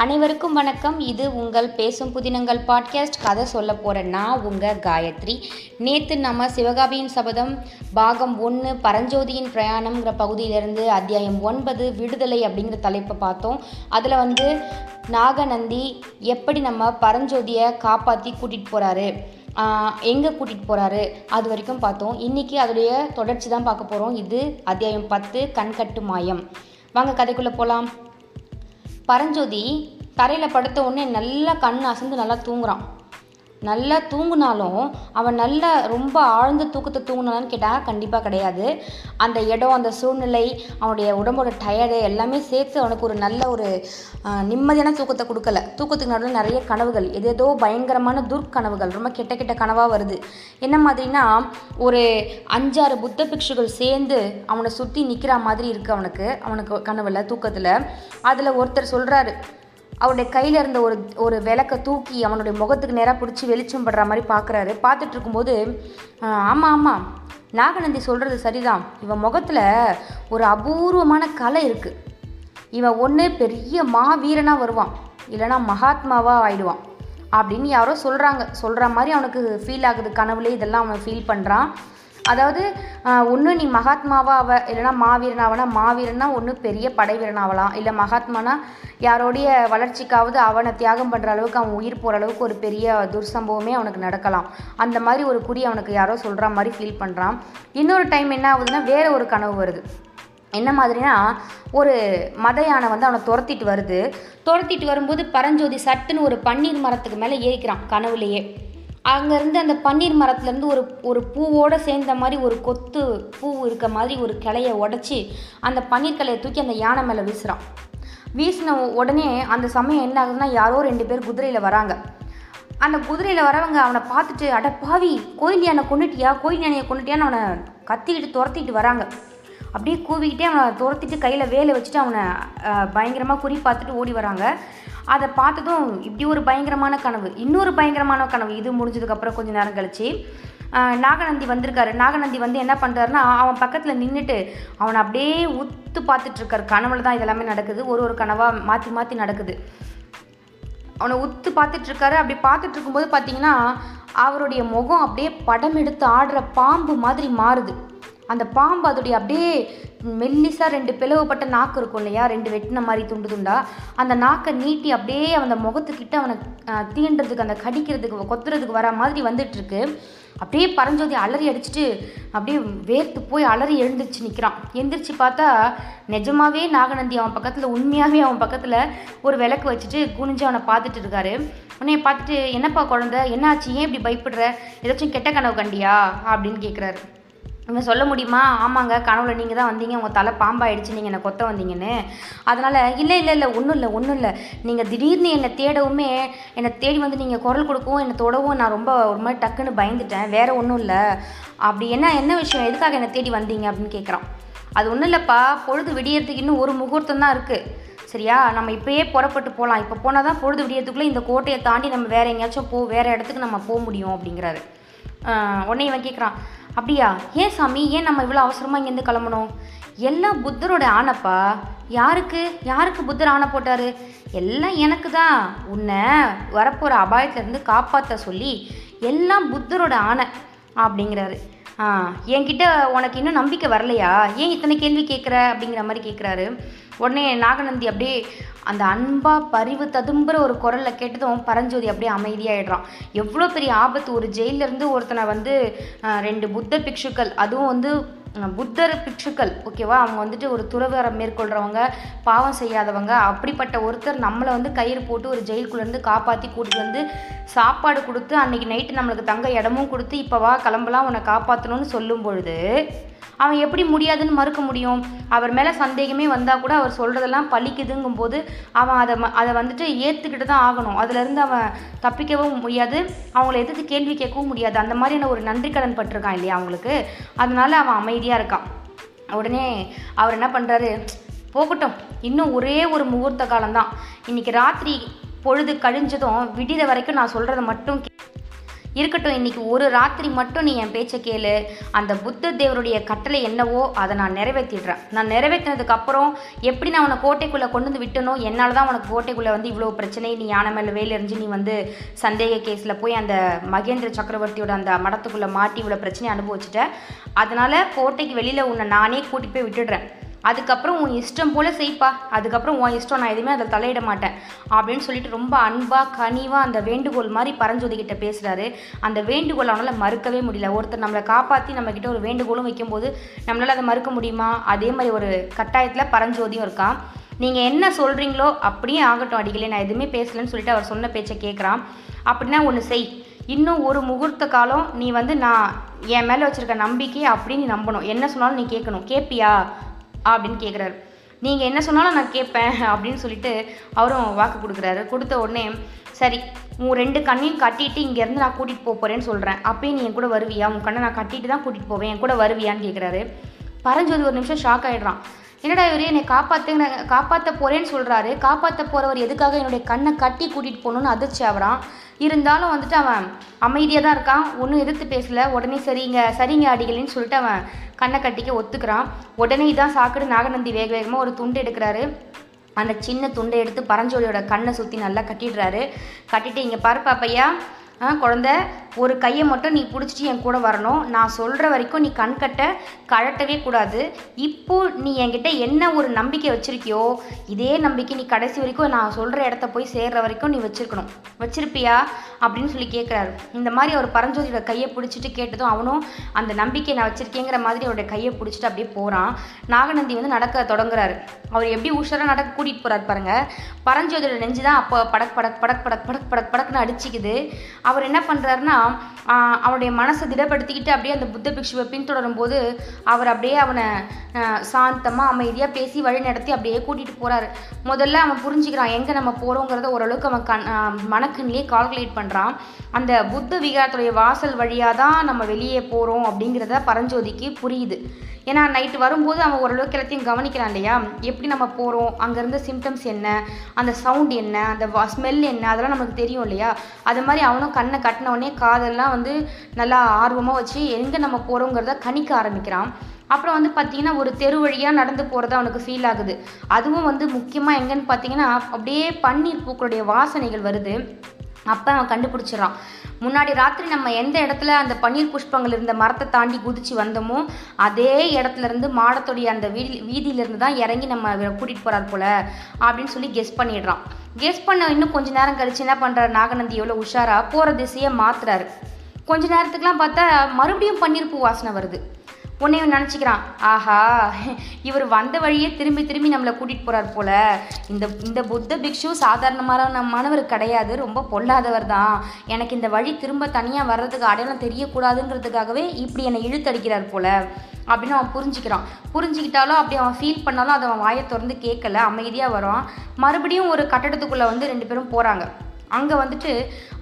அனைவருக்கும் வணக்கம். இது உங்கள் பேசும் புதினங்கள் பாட்காஸ்ட். கதை சொல்ல போகிற நான் உங்கள் காயத்ரி. நேற்று நம்ம சிவகாபியின் சபதம் பாகம் ஒன்று பரஞ்சோதியின் பிரயாணம்ங்கிற பகுதியிலிருந்து அத்தியாயம் ஒன்பது விடுதலை அப்படிங்கிற தலைப்பை பார்த்தோம். அதில் வந்து நாகநந்தி எப்படி நம்ம பரஞ்சோதியை காப்பாற்றி கூட்டிகிட்டு போகிறாரு எங்கே கூட்டிகிட்டு போகிறாரு அது வரைக்கும் பார்த்தோம். இன்றைக்கி அதோடைய தொடர்ச்சி தான் பார்க்க போகிறோம் இது அத்தியாயம் பத்து கண்கட்டு மாயம். வாங்க கதைக்குள்ளே போகலாம் பரஞ்சோதி தரையில் படுத்த உடனே நல்லா கண் அசந்து நல்லா தூங்குறான். நல்லா தூங்குனாலும் அவன் நல்ல ரொம்ப ஆழ்ந்த தூக்கத்தை தூங்குனான்னு கேட்டால் கண்டிப்பாக கிடையாது. அந்த இடம் அந்த சூழ்நிலை அவனுடைய உடம்போட டயர்டு எல்லாமே சேர்த்து அவனுக்கு ஒரு நல்ல ஒரு நிம்மதியான தூக்கத்தை கொடுக்கல. தூக்கத்துக்கு நடுவில் நிறைய கனவுகள் எதேதோ பயங்கரமான துர்க்கனவுகள் ரொம்ப கெட்ட கெட்ட கனவாக வருது. என்ன மாதிரினா ஒரு அஞ்சாறு புத்த பிக்ஷுகள் சேர்ந்து அவனை சுற்றி நிற்கிற மாதிரி இருக்குது அவனுக்கு அவனுக்கு கனவில் தூக்கத்தில். அதில் ஒருத்தர் சொல்கிறாரு அவருடைய கையில் இருந்த ஒரு ஒரு விளக்கை தூக்கி அவனுடைய முகத்துக்கு நேராக பிடிச்சி வெளிச்சம் படுற மாதிரி பார்க்குறாரு பார்த்துட்டு இருக்கும்போது ஆமாம் ஆமாம் நாகநந்தி சொல்கிறது சரிதான். இவன் முகத்தில் ஒரு அபூர்வமான கலை இருக்குது இவன் ஒன்று பெரிய மாவீரனாக வருவான். இல்லைன்னா மகாத்மாவாக ஆயிடுவான். அப்படின்னு யாரோ சொல்கிறாங்க சொல்கிற மாதிரி அவனுக்கு ஃபீல் ஆகுது. கனவுலே இதெல்லாம் அவன் ஃபீல் பண்ணுறான் அதாவது ஒன்று நீ மகாத்மாவாக இல்லைனா மாவீரனாவனா மாவீரன்னா ஒன்று பெரிய படை வீரனாகலாம் இல்லை மகாத்மானா யாரோடைய வளர்ச்சிக்காவது அவனை தியாகம் பண்ணுற அளவுக்கு அவன் உயிர் போகிற அளவுக்கு ஒரு பெரிய துர்சம்பவமே அவனுக்கு நடக்கலாம். அந்த மாதிரி ஒரு குறி அவனுக்கு யாரோ சொல்கிற மாதிரி ஃபீல் பண்ணுறான் இன்னொரு டைம் என்ன ஆகுதுன்னா வேறு ஒரு கனவு வருது. என்ன மாதிரினா ஒரு மத யானை வந்து அவனை துரத்திட்டு வருது. துரத்திட்டு வரும்போது பரஞ்சோதி சட்டுன்னு ஒரு பன்னீர் மரத்துக்கு மேலே ஏறிக்கிறான் கனவுலேயே. அங்கேருந்து அந்த பன்னீர் மரத்துலேருந்து ஒரு ஒரு பூவோடு சேர்ந்த மாதிரி ஒரு கொத்து பூ இருக்க மாதிரி ஒரு கிளையை உடச்சி அந்த பன்னீர் கிளையை தூக்கி அந்த யானை மேலே வீசுகிறான் வீசின உடனே அந்த சமயம் என்ன ஆகுதுன்னா யாரோ ரெண்டு பேர் குதிரையில் வராங்க. அந்த குதிரையில் வரவங்க அவனை பார்த்துட்டு அட பாவி கோயில் யானை கொண்டுட்டியா? கோயில் யானையை கொண்டுட்டியான்னு அவனை கத்திக்கிட்டு துரத்திட்டு வராங்க. அப்படியே கூவிக்கிட்டே அவனை துரத்திட்டு கையில் வேலை வச்சுட்டு அவனை பயங்கரமாக குறி பார்த்துட்டு ஓடி வராங்க. அதை பார்த்ததும் இப்படி ஒரு பயங்கரமான கனவு. இன்னொரு பயங்கரமான கனவு. இது முடிஞ்சதுக்கப்புறம் கொஞ்சம் நேரம் கழிச்சு நாகநந்தி வந்திருக்காரு. நாகநந்தி வந்து என்ன பண்ணுறாருன்னா அவன் பக்கத்தில் நின்றுட்டு அவனை அப்படியே உத்து பார்த்துட்ருக்காரு கனவுல தான் இதெல்லாமே நடக்குது. ஒரு ஒரு கனவாக மாற்றி மாற்றி நடக்குது. அவனை உத்து பார்த்துட்ருக்காரு அப்படி பார்த்துட்டு இருக்கும்போது பார்த்தீங்கன்னா அவருடைய முகம் அப்படியே படம் எடுத்து ஆடுற பாம்பு மாதிரி மாறுது. அந்த பாம்பு அதோடைய அப்படியே மெல்லிசாக ரெண்டு பிளவுபட்ட நாக்கு இருக்கும் இல்லையா? ரெண்டு வெட்டின மாதிரி துண்டு துண்டா. அந்த நாக்கை நீட்டி அப்படியே அந்த முகத்துக்கிட்ட அவனை தீண்டுறதுக்கு அந்த கடிக்கிறதுக்கு கொத்துறதுக்கு வர மாதிரி வந்துட்டுருக்கு. அப்படியே பரஞ்சோதி அலறி அடிச்சுட்டு அப்படியே வேர்த்து போய் அலறி எழுந்திருச்சு நிற்கிறான் எந்திரிச்சு பார்த்தா நிஜமாவே நாகநந்தி அவன் பக்கத்தில் உண்மையாகவே அவன் பக்கத்தில் ஒரு விளக்கு வச்சுட்டு குனிஞ்சு அவனை பார்த்துட்டு இருக்காரு. உன்னைய பார்த்துட்டு என்னப்பா குழந்த? என்னாச்சு? ஏன் இப்படி பயப்படுற? ஏதாச்சும் கெட்ட கனவு கண்டியா? அப்படின்னு கேட்குறாரு இவன் சொல்ல முடியுமா? ஆமாங்க கனவுல நீங்கள் தான் வந்தீங்க உங்கள் தலை பாம்பாயிடுச்சு நீங்கள் என்னை கொத்த வந்தீங்கன்னு. அதனால் இல்லை இல்லை இல்லை ஒன்றும் இல்லை ஒன்றும் இல்லை. நீங்கள் திடீர்னு என்னை தேடவுமே என்னை தேடி வந்து நீங்கள் குரல் கொடுக்கவும் என்னை தொடவும் நான் ரொம்ப ஒரு மாதிரி டக்குன்னு பயந்துட்டேன். வேறு ஒன்றும் இல்லை. அப்படி என்ன என்ன விஷயம்? எதுக்காக என்னை தேடி வந்தீங்க? அப்படின்னு கேட்குறான் அது ஒன்றும் இல்லைப்பா. பொழுது விடியறதுக்கு இன்னும் ஒரு முகூர்த்தம் தான் இருக்குது சரியா? நம்ம இப்போயே புறப்பட்டு போகலாம் இப்போ போனால் தான் பொழுது விடியறதுக்குள்ளே இந்த கோட்டையை தாண்டி நம்ம வேறு எங்கேயாச்சும் போ வேறு இடத்துக்கு நம்ம போக முடியும் அப்படிங்கிறாரு. உடனே இவன் கேட்குறான் அப்படியா? ஏன் சாமி? ஏன் நம்ம இவ்வளோ அவசரமாக இங்கேருந்து கிளம்பணும்? எல்லாம் புத்தரோட ஆணைப்பா? யாருக்கு? யாருக்கு புத்தர் ஆணை போட்டார்? எல்லாம் எனக்கு தான் உன்னை வரப்போகிற அபாயத்திலேருந்து காப்பாற்ற சொல்லி எல்லாம் புத்தரோட ஆணை அப்படிங்கிறாரு. ஆ என்கிட்ட உனக்கு இன்னும் நம்பிக்கை வரலையா? ஏன் இத்தனை கேள்வி கேட்குற? அப்படிங்கிற மாதிரி கேட்குறாரு. உடனே நாகநந்தி அப்படியே அந்த அன்பா பரிவு ததும்புற ஒரு குரலில் கேட்டதும் பரஞ்சோதி அப்படியே அமைதியாகிடுறான் எவ்வளோ பெரிய ஆபத்து ஒரு ஜெயில்ல இருந்து ஒருத்தனை வந்து ரெண்டு புத்த பிக்ஷுக்கள் அதுவும் வந்து புத்தர் பிட்சுக்கள் ஓகேவா? அவங்க வந்துட்டு ஒரு துறவரம் மேற்கொள்கிறவங்க பாவம் செய்யாதவங்க. அப்படிப்பட்ட ஒருத்தர் நம்மளை வந்து கயிறு போட்டு ஒரு ஜெயிலுக்குள்ளேருந்து காப்பாற்றி கூட்டிட்டு வந்து சாப்பாடு கொடுத்து அன்னைக்கு நைட்டு நம்மளுக்கு தங்க இடமும் கொடுத்து இப்போ வா கிளம்பலாம் உன்னை காப்பாற்றணும்னு சொல்லும் பொழுது அவன் எப்படி முடியாதுன்னு மறுக்க முடியும்? அவர் மேலே சந்தேகமே வந்தால் கூட அவர் சொல்கிறதெல்லாம் பழிக்குதுங்கும் போது அவன் அதை ம- அதை வந்துட்டு ஏற்றுக்கிட்டு தான் ஆகணும். அதுலேருந்து அவன் தப்பிக்கவும் முடியாது அவங்கள எதிர்த்து கேள்வி கேட்கவும் முடியாது. அந்த மாதிரியான ஒரு நன்றி கடன் பட்டிருக்கான் இல்லையா அவங்களுக்கு? அதனால அவன் அமைதியாக இருக்கான். உடனே அவர் என்ன பண்ணுறாரு போகட்டும் இன்னும் ஒரே ஒரு முகூர்த்த காலம்தான். இன்னைக்கு ராத்திரி பொழுது கழிஞ்சதும் விடிகிற வரைக்கும் நான் சொல்கிறத மட்டும் கே- இருக்கட்டும் இன்றைக்கி ஒரு ராத்திரி மட்டும் நீ என் பேச்சை கேளு. அந்த புத்த தேவருடைய கட்டளை என்னவோ அதை நான் நிறைவேற்றிடுறேன். நான் நிறைவேற்றினதுக்கப்புறம் எப்படி நான் உன்னை கோட்டைக்குள்ளே கொண்டு வந்து விட்டனோ என்னால் தான் உனக்கு கோட்டைக்குள்ளே வந்து இவ்வளோ பிரச்சனை நீ யானை மேலே வேலையறிஞ்சு நீ வந்து சந்தேக கேஸில் போய் அந்த மகேந்திர சக்கரவர்த்தியோட அந்த மடத்துக்குள்ளே மாட்டி இவ்வளோ பிரச்சனையை அனுபவிச்சிட்ட. அதனால் கோட்டைக்கு வெளியில் உன்னை நானே கூட்டிகிட்டு போய் விட்டுடுறேன். அதுக்கப்புறம் உன் இஷ்டம் போல் செய்ப்பா. அதுக்கப்புறம் உன் இஷ்டம் நான் எதுவுமே அதில் தலையிட மாட்டேன். அப்படின்னு சொல்லிட்டு ரொம்ப அன்பாக கனிவாக அந்த வேண்டுகோள் மாதிரி பரஞ்சோதிக்கிட்ட பேசுகிறாரு அந்த வேண்டுகோள் அவனால் மறுக்கவே முடியல. ஒருத்தர் நம்மளை காப்பாற்றி நம்மக்கிட்ட ஒரு வேண்டுகோளும் வைக்கும்போது நம்மளால் அதை மறுக்க முடியுமா? அதே மாதிரி ஒரு கட்டாயத்தில் பரஞ்சோதியும் இருக்கான். நீங்கள் என்ன சொல்கிறீங்களோ அப்படியே ஆகட்டும் அடிக்கலே நான் எதுவுமே பேசலன்னு சொல்லிட்டு அவர் சொன்ன பேச்சை கேட்குறான் அப்படின்னா ஒன்று செய். இன்னும் ஒரு முகூர்த்த காலம் நீ வந்து நான் என் மேலே வச்சுருக்க நம்பிக்கை அப்படின்னு நீ நம்பணும். என்ன சொன்னாலும் நீ கேட்கணும். கேட்பியா அப்படின்னு கேட்குறாரு நீங்கள் என்ன சொன்னாலும் நான் கேட்பேன் அப்படின்னு சொல்லிட்டு அவரும் வாக்கு கொடுக்குறாரு. கொடுத்த உடனே சரி உன் ரெண்டு கண்ணையும் கட்டிட்டு இங்கேருந்து நான் கூட்டிகிட்டு போக போகிறேன்னு சொல்கிறேன் அப்பயும் நீ என் கூட வருவியா? உன் கண்ணை நான் கட்டிட்டு தான் கூட்டிகிட்டு போவேன். என் கூட வருவியான்னு கேட்குறாரு பரஞ்சோதி ஒரு நிமிஷம் ஷாக் ஆகிடுறான் என்னடா இவர்? என்னை காப்பாற்றுங்க காப்பாற்ற போகிறேன்னு சொல்கிறாரு காப்பாற்ற போகிறவர் எதுக்காக என்னுடைய கண்ணை கட்டி கூட்டிகிட்டு போகணுன்னு அதிர்ச்சி ஆகிறான். இருந்தாலும் வந்துட்டு அவன் அமைதியாக தான் இருக்கான். ஒன்றும் எதிர்த்து பேசலை. உடனே சரிங்க சரிங்க அடிகளேன்னு சொல்லிட்டு அவன் கண்ணை கட்டிக்க ஒத்துக்கிறான். உடனே இதான் சாக்கடு நாகநந்தி வேக வேகமாக ஒரு துண்டு எடுக்கிறாரு. அந்த சின்ன துண்டை எடுத்து பரஞ்சோலியோட கண்ணை சுற்றி நல்லா கட்டிடுறாரு. கட்டிட்டு இங்கே பாரு பாப்பையா. குழந்த ஒரு கையை மட்டும் நீ பிடிச்சிட்டு என் கூட வரணும். நான் சொல்கிற வரைக்கும் நீ கண்கட்ட கழட்டவே கூடாது. இப்போ நீ என்கிட்ட என்ன ஒரு நம்பிக்கை வச்சுருக்கியோ இதே நம்பிக்கை நீ கடைசி வரைக்கும் நான் சொல்கிற இடத்த போய் சேர்கிற வரைக்கும் நீ வச்சுருக்கணும். வச்சிருப்பியா? அப்படின்னு சொல்லி கேட்குறாரு இந்த மாதிரி அவர் பரஞ்சோதியோட கையை பிடிச்சிட்டு கேட்டதும் அவனும் அந்த நம்பிக்கை நான் வச்சுருக்கேங்கிற மாதிரி அவருடைய கையை பிடிச்சிட்டு அப்படியே போகிறான் நாகநந்தி வந்து நடக்க தொடங்குறாரு. அவர் எப்படி உஷாராக நடக்க கூட்டிகிட்டு போகிறார் பாருங்கள் பரஞ்சோதியோட நெஞ்சு தான் அப்போ படக் படக் படக் படக் படக் படக் படக்குன்னு அடிச்சிக்குது. அவர் என்ன பண்ணுறாருன்னா அவனுடைய மனசை திடப்படுத்திக்கிட்டு அப்படியே அந்த புத்த பிக்ஷுவை பின்தொடரும் போது அவர் அப்படியே அவனை சாந்தமாக அமைதியாக பேசி வழி நடத்தி அப்படியே கூட்டிகிட்டு போகிறாரு முதல்ல அவன் புரிஞ்சுக்கிறான் எங்கே நம்ம போகிறோங்கிறத ஓரளவுக்கு அவன் கண் மனக்கண்ணிலே கால்குலேட் பண்ணுறான் அந்த புத்த விகாரத்துடைய வாசல் வழியாக தான் நம்ம வெளியே போகிறோம் அப்படிங்கிறத பரஞ்சோதிக்கு புரியுது. ஏன்னா நைட்டு வரும்போது அவன் ஓரளவுக்கு எல்லாத்தையும் கவனிக்கிறான் இல்லையா? எப்படி நம்ம போகிறோம் அங்கேருந்து சிம்டம்ஸ் என்ன? அந்த சவுண்ட் என்ன? அந்த ஸ்மெல் என்ன? அதெல்லாம் நமக்கு தெரியும் இல்லையா? அது மாதிரி அவனும் கண்ணை கட்டினவொடனே கா காதெல்லாம் வந்து நல்லா ஆர்வமாக வச்சு எங்கே நம்ம போகிறோங்கிறத கணிக்க ஆரம்பிக்கிறான். அப்புறம் வந்து பார்த்தீங்கன்னா ஒரு தெரு வழியாக நடந்து போகிறது அவனுக்கு ஃபீல் ஆகுது. அதுவும் வந்து முக்கியமாக எங்கன்னு பார்த்தீங்கன்னா அப்படியே பன்னீர் பூக்களுடைய வாசனைகள் வருது. அப்போ அவன் கண்டுபிடிச்சிடறான். முன்னாடி ராத்திரி நம்ம எந்த இடத்துல அந்த பன்னீர் புஷ்பங்கள் இருந்த மரத்தை தாண்டி குதிச்சு வந்தோமோ அதே இடத்துல இருந்து மாடத்துடைய அந்த வீதி வீதியிலிருந்து தான் இறங்கி நம்ம கூட்டிகிட்டு போகிறார் போல் அப்படின்னு சொல்லி கெஸ் பண்ணிடுறான். கெஸ் பண்ண இன்னும் கொஞ்ச நேரம் கழிச்சு என்ன பண்ணுறாரு நாகநந்தி எவ்வளோ உஷாரா போகிற திசையை மாத்துறாரு. கொஞ்ச நேரத்துக்குலாம் பார்த்தா மறுபடியும் பன்னீர் பூ வாசனை வருது. உன்னை நினச்சிக்கிறான். ஆஹா இவர் வந்த வழியே திரும்பி திரும்பி நம்மளை கூட்டிகிட்டு போகிறார் போல. இந்த இந்த புத்த பிக்ஷு சாதாரணமான மாணவர் கிடையாது ரொம்ப பொல்லாதவர் தான். எனக்கு இந்த வழி திரும்ப தனியாக வர்றதுக்கு அடையாளம் தெரியக்கூடாதுங்கிறதுக்காகவே இப்படி என்னை இழுத்தடிக்கிறார் போல. அப்படின்னு அவன் புரிஞ்சுக்கிறான். புரிஞ்சுக்கிட்டாலும் அப்படி அவன் ஃபீல் பண்ணாலும் அதை அவன் வாயை திறந்து கேட்கல. அமைதியாக வரான் மறுபடியும் ஒரு கட்டடத்துக்குள்ளே வந்து ரெண்டு பேரும் போகிறாங்க அங்கே வந்துட்டு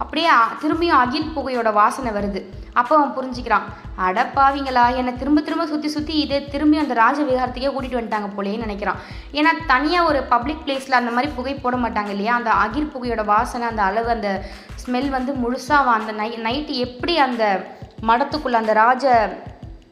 அப்படியே திரும்பியும் அகில் புகையோட வாசனை வருது. அப்போ அவன் புரிஞ்சுக்கிறான் அடப்பாவிங்களா என்னை திரும்ப திரும்ப சுற்றி சுற்றி இதே திரும்பி அந்த ராஜ விகாரத்துக்கே கூட்டிகிட்டு வந்துட்டாங்க போலேன்னு நினைக்கிறான். ஏன்னா தனியாக ஒரு பப்ளிக் பிளேஸில் அந்த மாதிரி புகை போட மாட்டாங்க இல்லையா? அந்த அகில் புகையோட வாசனை அந்த அளவு அந்த ஸ்மெல் வந்து முழுசாக அவன் அந்த நை நைட்டு எப்படி அந்த மடத்துக்குள்ளே அந்த ராஜ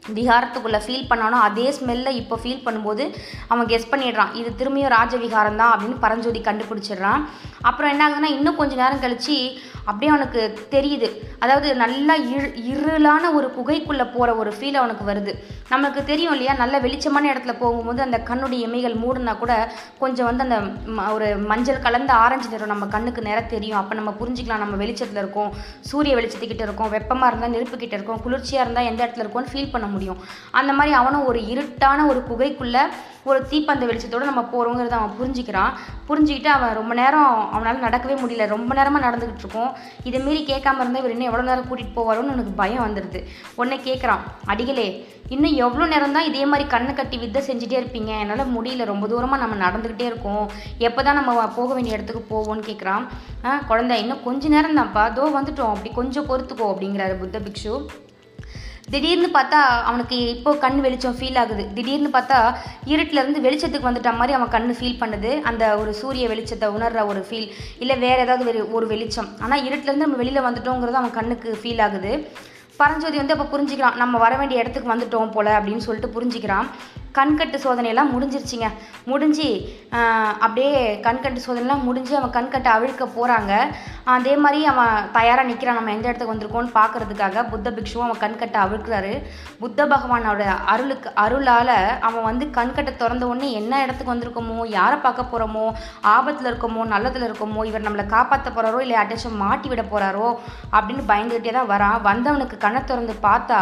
விகாரத்துக்குள்ளே ஃபீல் பண்ணானோ அதே ஸ்மெல்லை இப்போ ஃபீல் பண்ணும்போது அவன் கெஸ் பண்ணிடுறான். இது திரும்பியும் ராஜவிகாரம் தான் அப்படின்னு பரஞ்சோதி கண்டுபிடிச்சிடுறான். அப்புறம் என்ன ஆகுதுன்னா இன்னும் கொஞ்சம் நேரம் கழித்து அப்படியே அவனுக்கு தெரியுது. அதாவது நல்லா இரு இருளான ஒரு குகைக்குள்ளே போகிற ஒரு ஃபீல் அவனுக்கு வருது. நமக்கு தெரியும் இல்லையா நல்ல வெளிச்சமான இடத்துல போகும்போது அந்த கண்ணுடைய இமைகள் மூடுனா கூட கொஞ்சம் வந்து அந்த ம- ஒரு மஞ்சள் கலந்த ஆரஞ்சு நிறம் நம்ம கண்ணுக்கு நேரம் தெரியும். அப்போ நம்ம புரிஞ்சுக்கலாம் நம்ம வெளிச்சத்தில் இருக்கோம் சூரிய வெளிச்சத்துக்கிட்ட இருக்கோம் வெப்பமாக இருந்தால் நெருப்புக்கிட்ட இருக்கோம் குளிர்ச்சியாக இருந்தால் எந்த இடத்துல இருக்கோம்னு ஃபீல் பண்ண முடியும். அந்த மாதிரி அவனும் ஒரு இருட்டான ஒரு குகைக்குள்ளே ஒரு தீப்பந்த வெளிச்சத்தோட நம்ம போகிறோங்கிறத அவன் புரிஞ்சுக்கிறான். புரிஞ்சுக்கிட்டு அவன் ரொம்ப நேரம் அவனால் நடக்கவே முடியல. ரொம்ப நேரமாக நடந்துக்கிட்டு இருக்கோம். இதை மீறி கேட்காம இருந்தால் இவர் இன்னும் எவ்வளோ நேரம் கூட்டிகிட்டு போவாரோன்னு எனக்கு பயம் வந்துடுது உடனே கேட்குறான் அடிகளே இன்னும் எவ்வளோ நேரம் தான் இதே மாதிரி கண்ணை கட்டி வித்தை செஞ்சுட்டே இருப்பீங்க? என்னால் முடியல. ரொம்ப தூரமாக நம்ம நடந்துக்கிட்டே இருக்கோம். எப்போ தான் நம்ம போக வேண்டிய இடத்துக்கு போவோம்னு கேட்குறான். குழந்தை இன்னும் கொஞ்ச நேரம் தான்ப்பா தோ வந்துட்டோம். அப்படி கொஞ்சம் பொறுத்துக்கோ அப்படிங்கிறாரு புத்த பிக்ஷு. திடீர்னு பார்த்தா அவனுக்கு இப்போ கண் வெளிச்சம் ஃபீல் ஆகுது. திடீர்னு பார்த்தா இருட்டிலேருந்து வெளிச்சத்துக்கு வந்துட்ட மாதிரி அவன் கண் ஃபீல் பண்ணுது. அந்த ஒரு சூரிய வெளிச்சத்தை உணர்ற ஒரு ஃபீல் இல்லை வேறு ஏதாவது ஒரு ஒரு வெளிச்சம். ஆனால் இருட்டிலேருந்து நம்ம வெளியில் வந்துட்டோங்கிறது அவன் கண்ணுக்கு ஃபீல் ஆகுது. பரஞ்சோதி வந்து அப்போ புரிஞ்சுக்கிறான். நம்ம வர வேண்டிய இடத்துக்கு வந்துட்டோம் போல் அப்படின்னு சொல்லிட்டு புரிஞ்சுக்கிறான். கண்கட்டு சோதனையெல்லாம் முடிஞ்சிருச்சுங்க. முடிஞ்சு அப்படியே கண்கட்டு சோதனைலாம் முடிஞ்சு அவன் கண்கட்டை அவிழ்க்க போகிறாங்க அதே மாதிரி அவன் தயாராக நிற்கிறான் நம்ம எந்த இடத்துக்கு வந்திருக்கோம்னு பார்க்கறதுக்காக புத்த பிக்ஷுவும் அவன் கண்கட்டை அவிழ்க்கிறாரு. புத்த பகவானோட அருளுக்கு அருளால் அவன் வந்து கண்கட்டை திறந்த உடனே என்ன இடத்துக்கு வந்திருக்கோமோ யாரை பார்க்க போகிறோமோ ஆபத்தில் இருக்கோமோ நல்லதில் இருக்கோமோ இவர் நம்மளை காப்பாற்ற போகிறாரோ இல்லை யார்ட்டாச்சும் மாட்டி விட போகிறாரோ அப்படின்னு பயந்துகிட்டே தான் வரான். வந்தவனுக்கு கண்ணை திறந்து பார்த்தா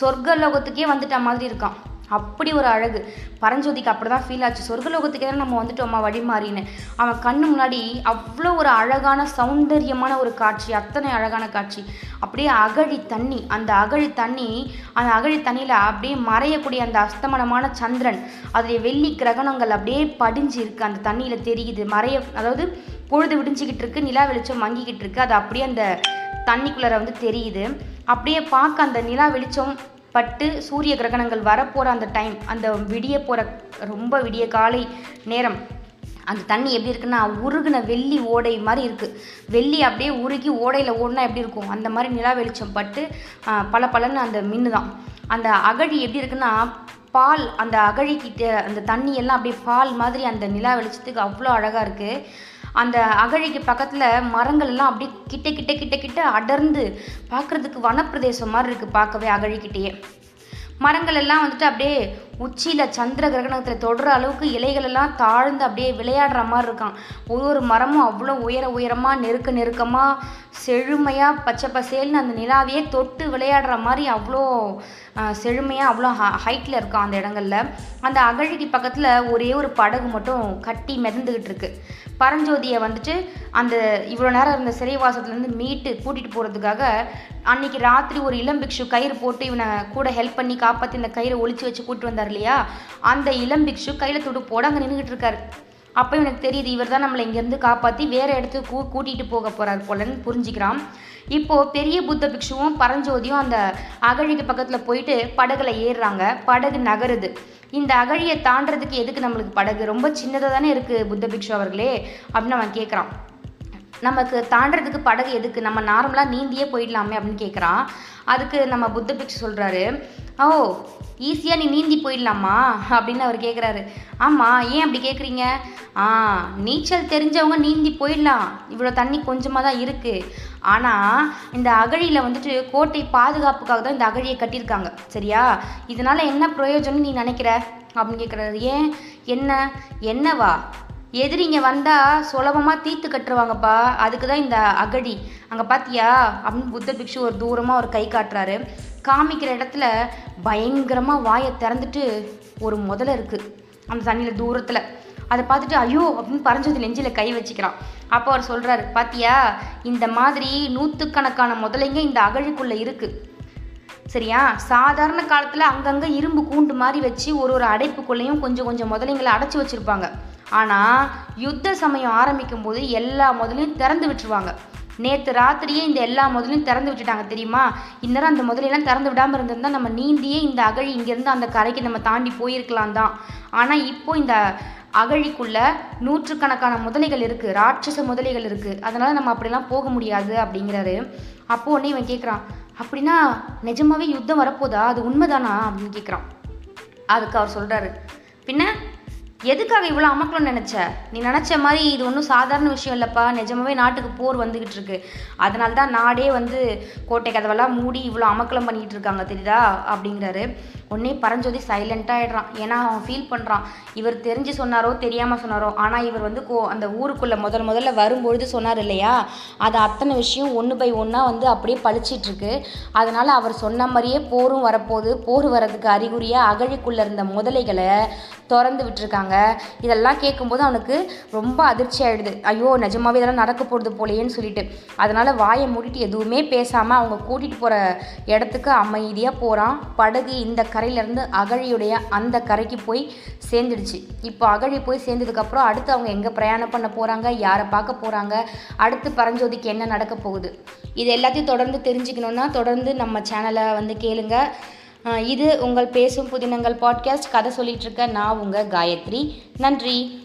சொர்க்க லோகத்துக்கே வந்துட்ட மாதிரி இருக்கான். அப்படி ஒரு அழகு. பரஞ்சோதிக்கு அப்படி தான் ஃபீல் ஆச்சு. சொர்க்கலோகத்துக்கே நம்ம வந்துட்டோம்மா வழி மாறின்னு அவன் கண்ணு முன்னாடி அவ்வளோ ஒரு அழகான சௌந்தரியமான ஒரு காட்சி அத்தனை அழகான காட்சி. அப்படியே அகழி தண்ணி அந்த அகழி தண்ணி அந்த அகழி தண்ணியில் அப்படியே மறையக்கூடிய அந்த அஸ்தமனமான சந்திரன் அதுடைய வெள்ளி கிரகணங்கள் அப்படியே படிஞ்சு இருக்குது அந்த தண்ணியில் தெரியுது. மறைய அதாவது பொழுது விடிஞ்சிக்கிட்டு இருக்கு நிலா வெளிச்சம் மங்கிக்கிட்டு இருக்கு. அது அப்படியே அந்த தண்ணிக்குள்ளார வந்து தெரியுது. அப்படியே பார்க்க அந்த நிலா வெளிச்சம் பட்டு சூரிய கிரகணங்கள் வரப்போகிற அந்த டைம் அந்த விடிய போகிற ரொம்ப விடிய காலை நேரம் அந்த தண்ணி எப்படி இருக்குன்னா உருகுன வெள்ளி ஓடை மாதிரி இருக்குது வெள்ளி அப்படியே உருகி ஓடையில் ஓடினா எப்படி இருக்கும்? அந்த மாதிரி நிலா வெளிச்சம் பட்டு பல பலன்னு அந்த மின்னு தான் அந்த அகழி எப்படி இருக்குன்னா பால் அந்த அகழிக்கிட்ட அந்த தண்ணி எல்லாம் அப்படியே பால் மாதிரி அந்த நிலா வெளிச்சத்துக்கு அவ்வளோ அழகாக இருக்குது அந்த அகழிக்கு பக்கத்தில் மரங்கள் எல்லாம் அப்படியே கிட்ட கிட்ட கிட்ட கிட்ட அடர்ந்து பார்க்குறதுக்கு வனப்பிரதேசம் மாதிரி இருக்குது பார்க்கவே அகழிக்கிட்டேயே. மரங்கள் எல்லாம் வந்துட்டு அப்படியே உச்சியில் சந்திர கிரகணத்தில் தொடுற அளவுக்கு இலைகள் எல்லாம் தாழ்ந்து அப்படியே விளையாடுற மாதிரி இருக்கான். ஒரு ஒரு மரமும் அவ்வளோ உயர உயரமாக நெருக்க நெருக்கமாக செழுமையாக பச்சை பசேல்னு அந்த நிலாவையே தொட்டு விளையாடுற மாதிரி அவ்வளோ செழுமையாக அவ்வளோ ஹைட்டில் இருக்கான் அந்த இடங்கள்ல. அந்த அகழிக்கு பக்கத்தில் ஒரே ஒரு படகு மட்டும் கட்டி மிதந்துக்கிட்டு இருக்கு. பரஞ்சோதியை வந்துட்டு அந்த இவ்வளோ நேரம் இருந்த சிறைவாசத்துலேருந்து மீட்டு கூட்டிகிட்டு போகிறதுக்காக அன்னைக்கு ராத்திரி ஒரு இளம் பிக்ஷு கயிறு போட்டு இவனை கூட ஹெல்ப் பண்ணி காப்பாற்றி இந்த கயிறை ஒழிச்சு வச்சு கூட்டு இருந்தார் இல்லையா அந்த இளம் பிக்ஷு கையில் துடுப்போட அங்கே நின்றுக்கிட்டு இருக்காரு. அப்போ இவனுக்கு தெரியுது இவர் தான் நம்மளை இங்கேருந்து காப்பாற்றி வேற இடத்துக்கு கூ கூட்டிகிட்டு போக போகிறார் போலன்னு புரிஞ்சுக்கிறான். இப்போது பெரிய புத்த பிக்ஷுவும் பரஞ்சோதியும் அந்த அகழிக்கு பக்கத்தில் போயிட்டு படகுல ஏறுறாங்க. படகு நகருது. இந்த அகழியை தாண்டறதுக்கு எதுக்கு நம்மளுக்கு படகு? ரொம்ப சின்னதாக தானே இருக்குது புத்த பிக்ஷு அவர்களே அப்படின்னு அவன் கேட்குறான் நமக்கு தாண்டறதுக்கு படகு எதுக்கு? நம்ம நார்மலாக நீந்தியே போயிடலாமே அப்படின்னு கேட்குறான் அதுக்கு நம்ம புத்த பிக்ஷு சொல்கிறாரு ஓ ஈஸியாக நீ நீந்தி போயிடலாமா? அப்படின்னு அவர் கேட்குறாரு ஆமாம் ஏன் அப்படி கேட்குறீங்க ஆ நீச்சல் தெரிஞ்சவங்க நீந்தி போயிடலாம். இவ்வளோ தண்ணி கொஞ்சமாக தான் இருக்குது ஆனால் இந்த அகழியில் வந்துட்டு கோட்டை பாதுகாப்புக்காக தான் இந்த அகழியை கட்டியிருக்காங்க. சரியா? இதனால் என்ன பிரயோஜனம் நீ நினைக்கிற? அப்படின்னு கேட்குறாரு ஏன்? என்ன? என்னவா? எதிரிங்க வந்தால் சுலபமாக தீர்த்து கட்டுருவாங்கப்பா. அதுக்கு தான் இந்த அகழி அங்கே பார்த்தியா அப்படின்னு புத்த பிக்ஷு ஒரு தூரமாக ஒரு கை காட்டுறாரு. காமிக்கிற இடத்துல பயங்கரமாக வாயை திறந்துட்டு ஒரு முதல இருக்குது அந்த தண்ணியில் தூரத்தில். அதை பார்த்துட்டு ஐயோ! அப்படின்னு பறஞ்சது நெஞ்சில் கை வச்சுக்கிறான். அப்போ அவர் சொல்கிறாரு பாத்தியா? இந்த மாதிரி நூற்றுக்கணக்கான முதலைங்க இந்த அகழிக்குள்ளே இருக்குது சரியா? சாதாரண காலத்தில் அங்கங்கே இரும்பு கூண்டு மாதிரி வச்சு ஒரு ஒரு அடைப்புக்குள்ளேயும் கொஞ்சம் கொஞ்சம் முதலைங்களை அடைச்சி வச்சுருப்பாங்க. ஆனால் யுத்த சமயம் ஆரம்பிக்கும் போது எல்லா முதலையும் திறந்து விட்டுருவாங்க. நேற்று ராத்திரியே இந்த எல்லா முதலையும் திறந்து விட்டுட்டாங்க தெரியுமா? இந்நேரம் அந்த முதலையெல்லாம் திறந்து விடாமல் இருந்திருந்தால் நம்ம நீந்தியே இந்த அகழி இங்கேருந்து அந்த கரைக்கு நம்ம தாண்டி போயிருக்கலாம் தான். ஆனால் இப்போ இந்த அகழிக்குள்ள நூற்றுக்கணக்கான முதலைகள் இருக்குது ராட்சச முதலைகள் இருக்குது அதனால் நம்ம அப்படிலாம் போக முடியாது அப்படிங்கிறாரு. அப்போ உடனே இவன் கேட்குறான் அப்படின்னா நிஜமாவே யுத்தம் வரப்போதா? அது உண்மைதானா? அப்படின்னு கேட்குறான் அதுக்கு அவர் சொல்கிறாரு பின்ன எதுக்காக இவ்வளோ அமக்கலம்னு நினச்ச? நீ நினச்ச மாதிரி இது ஒன்றும் சாதாரண விஷயம் இல்லைப்பா. நிஜமாவே நாட்டுக்கு போர் வந்துக்கிட்டு இருக்கு. அதனால தான் நாடே வந்து கோட்டை கதவெல்லாம் மூடி இவ்வளோ அமக்கலம் பண்ணிக்கிட்டு இருக்காங்க தெரியுதா? அப்படிங்கிறாரு. உடனே பரஞ்சோதி சைலண்ட்டாக ஆகிடுறான் ஏன்னா அவன் ஃபீல் பண்ணுறான் இவர் தெரிஞ்சு சொன்னாரோ தெரியாமல் சொன்னாரோ ஆனால் இவர் வந்து கோ அந்த ஊருக்குள்ளே முதல் முதல்ல வரும்பொழுது சொன்னார் இல்லையா? அது அத்தனை விஷயம் ஒன்று பை ஒன்றா வந்து அப்படியே பழிச்சிட்ருக்கு அதனால் அவர் சொன்ன மாதிரியே போரும் வரப்போகுது. போர் வர்றதுக்கு அறிகுறியாக அகழிக்குள்ளே இருந்த முதலைகளை திறந்து விட்டுருக்காங்க. இதெல்லாம் கேட்கும்போது அவனுக்கு ரொம்ப அதிர்ச்சி ஆயிடுது. ஐயோ நிஜமாவே இதெல்லாம் நடக்க போகிறது போலையேன்னு சொல்லிட்டு. அதனால் வாயை மூடிட்டு எதுவுமே பேசாமல் அவங்க கூட்டிகிட்டு போகிற இடத்துக்கு அமைதியாக போகிறான் படகு இந்த கரையிலேருந்து அகழியுடைய அந்த கரைக்கு போய் சேர்ந்துடுச்சு. இப்போ அகழி போய் சேர்ந்ததுக்கப்புறம் அடுத்து அவங்க எங்கே பிரயாணம் பண்ண போகிறாங்க யாரை பார்க்க போகிறாங்க அடுத்து பரஞ்சோதிக்கு என்ன நடக்க போகுது? இது எல்லாத்தையும் தொடர்ந்து தெரிஞ்சுக்கணுன்னா தொடர்ந்து நம்ம சேனலை வந்து கேளுங்கள் இது உங்கள் பேசும் புதினங்கள் பாட்காஸ்ட் கதை சொல்லிட்டு இருக்க நான் உங்கள் காயத்ரி. நன்றி.